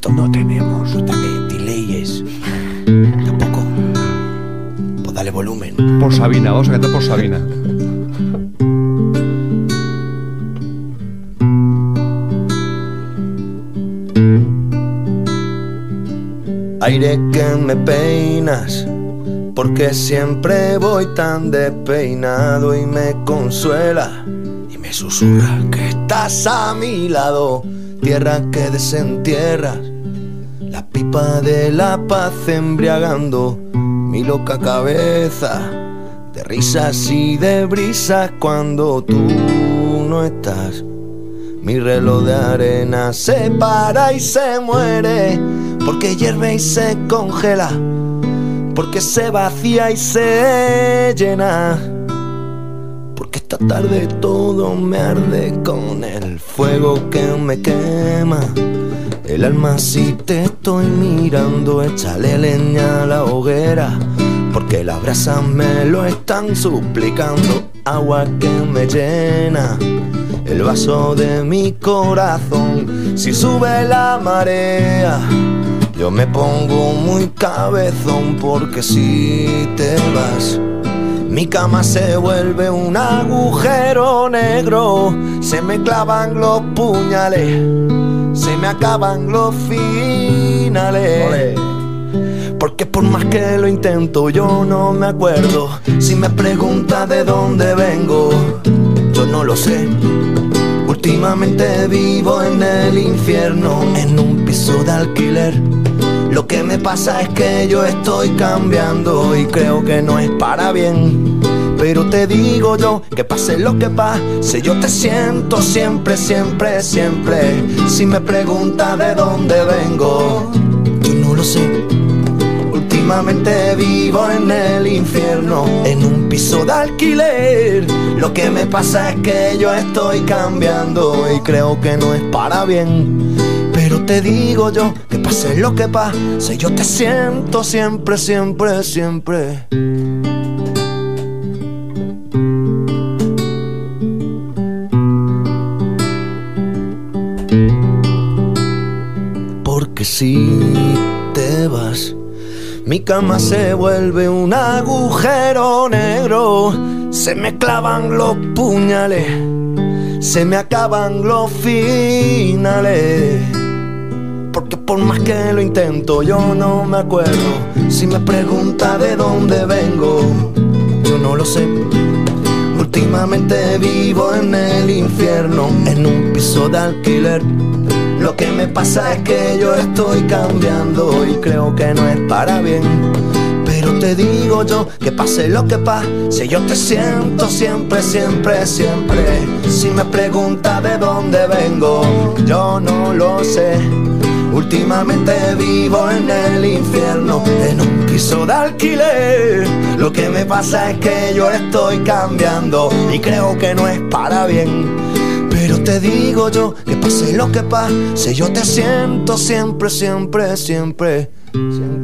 Esto no tenemos delayes. Tampoco. Pues dale volumen. Por Sabina, vamos a cantar por Sabina. Aire que me peinas, porque siempre voy tan despeinado y me consuela y me susurra que estás a mi lado, tierra que desentierras, la pipa de la paz embriagando mi loca cabeza de risas y de brisas cuando tú no estás. Mi reloj de arena se para y se muere porque hierve y se congela, porque se vacía y se llena. Esta tarde todo me arde con el fuego que me quema. El alma si te estoy mirando, échale leña a la hoguera. Porque las brasas me lo están suplicando, agua que me llena el vaso de mi corazón. Si sube la marea, yo me pongo muy cabezón porque si te vas, mi cama se vuelve un agujero negro. Se me clavan los puñales, se me acaban los finales. Porque por más que lo intento, yo no me acuerdo. Si me preguntas de dónde vengo, yo no lo sé. Últimamente vivo en el infierno, en un piso de alquiler. Que me pasa es que yo estoy cambiando y creo que no es para bien. Pero te digo yo que pase lo que pase, yo te siento siempre, siempre, siempre. Si me preguntas de dónde vengo, yo no lo sé. Últimamente vivo en el infierno, en un piso de alquiler. Lo que me pasa es que yo estoy cambiando y creo que no es para bien. Pero te digo yo que pase lo que pase, yo te siento siempre, siempre, siempre. Porque si te vas, mi cama se vuelve un agujero negro. Se me clavan los puñales, se me acaban los finales. Porque por más que lo intento, yo no me acuerdo. Si me pregunta de dónde vengo, yo no lo sé. Últimamente vivo en el infierno, en un piso de alquiler. Lo que me pasa es que yo estoy cambiando y creo que no es para bien. Pero te digo yo que pase lo que pase, yo te siento siempre, siempre, siempre. Si me pregunta de dónde vengo, yo no lo sé. Últimamente vivo en el infierno, en un piso de alquiler. Lo que me pasa es que yo estoy cambiando y creo que no es para bien. Pero te digo yo que pase lo que pase, yo te siento siempre, siempre, siempre. Siempre,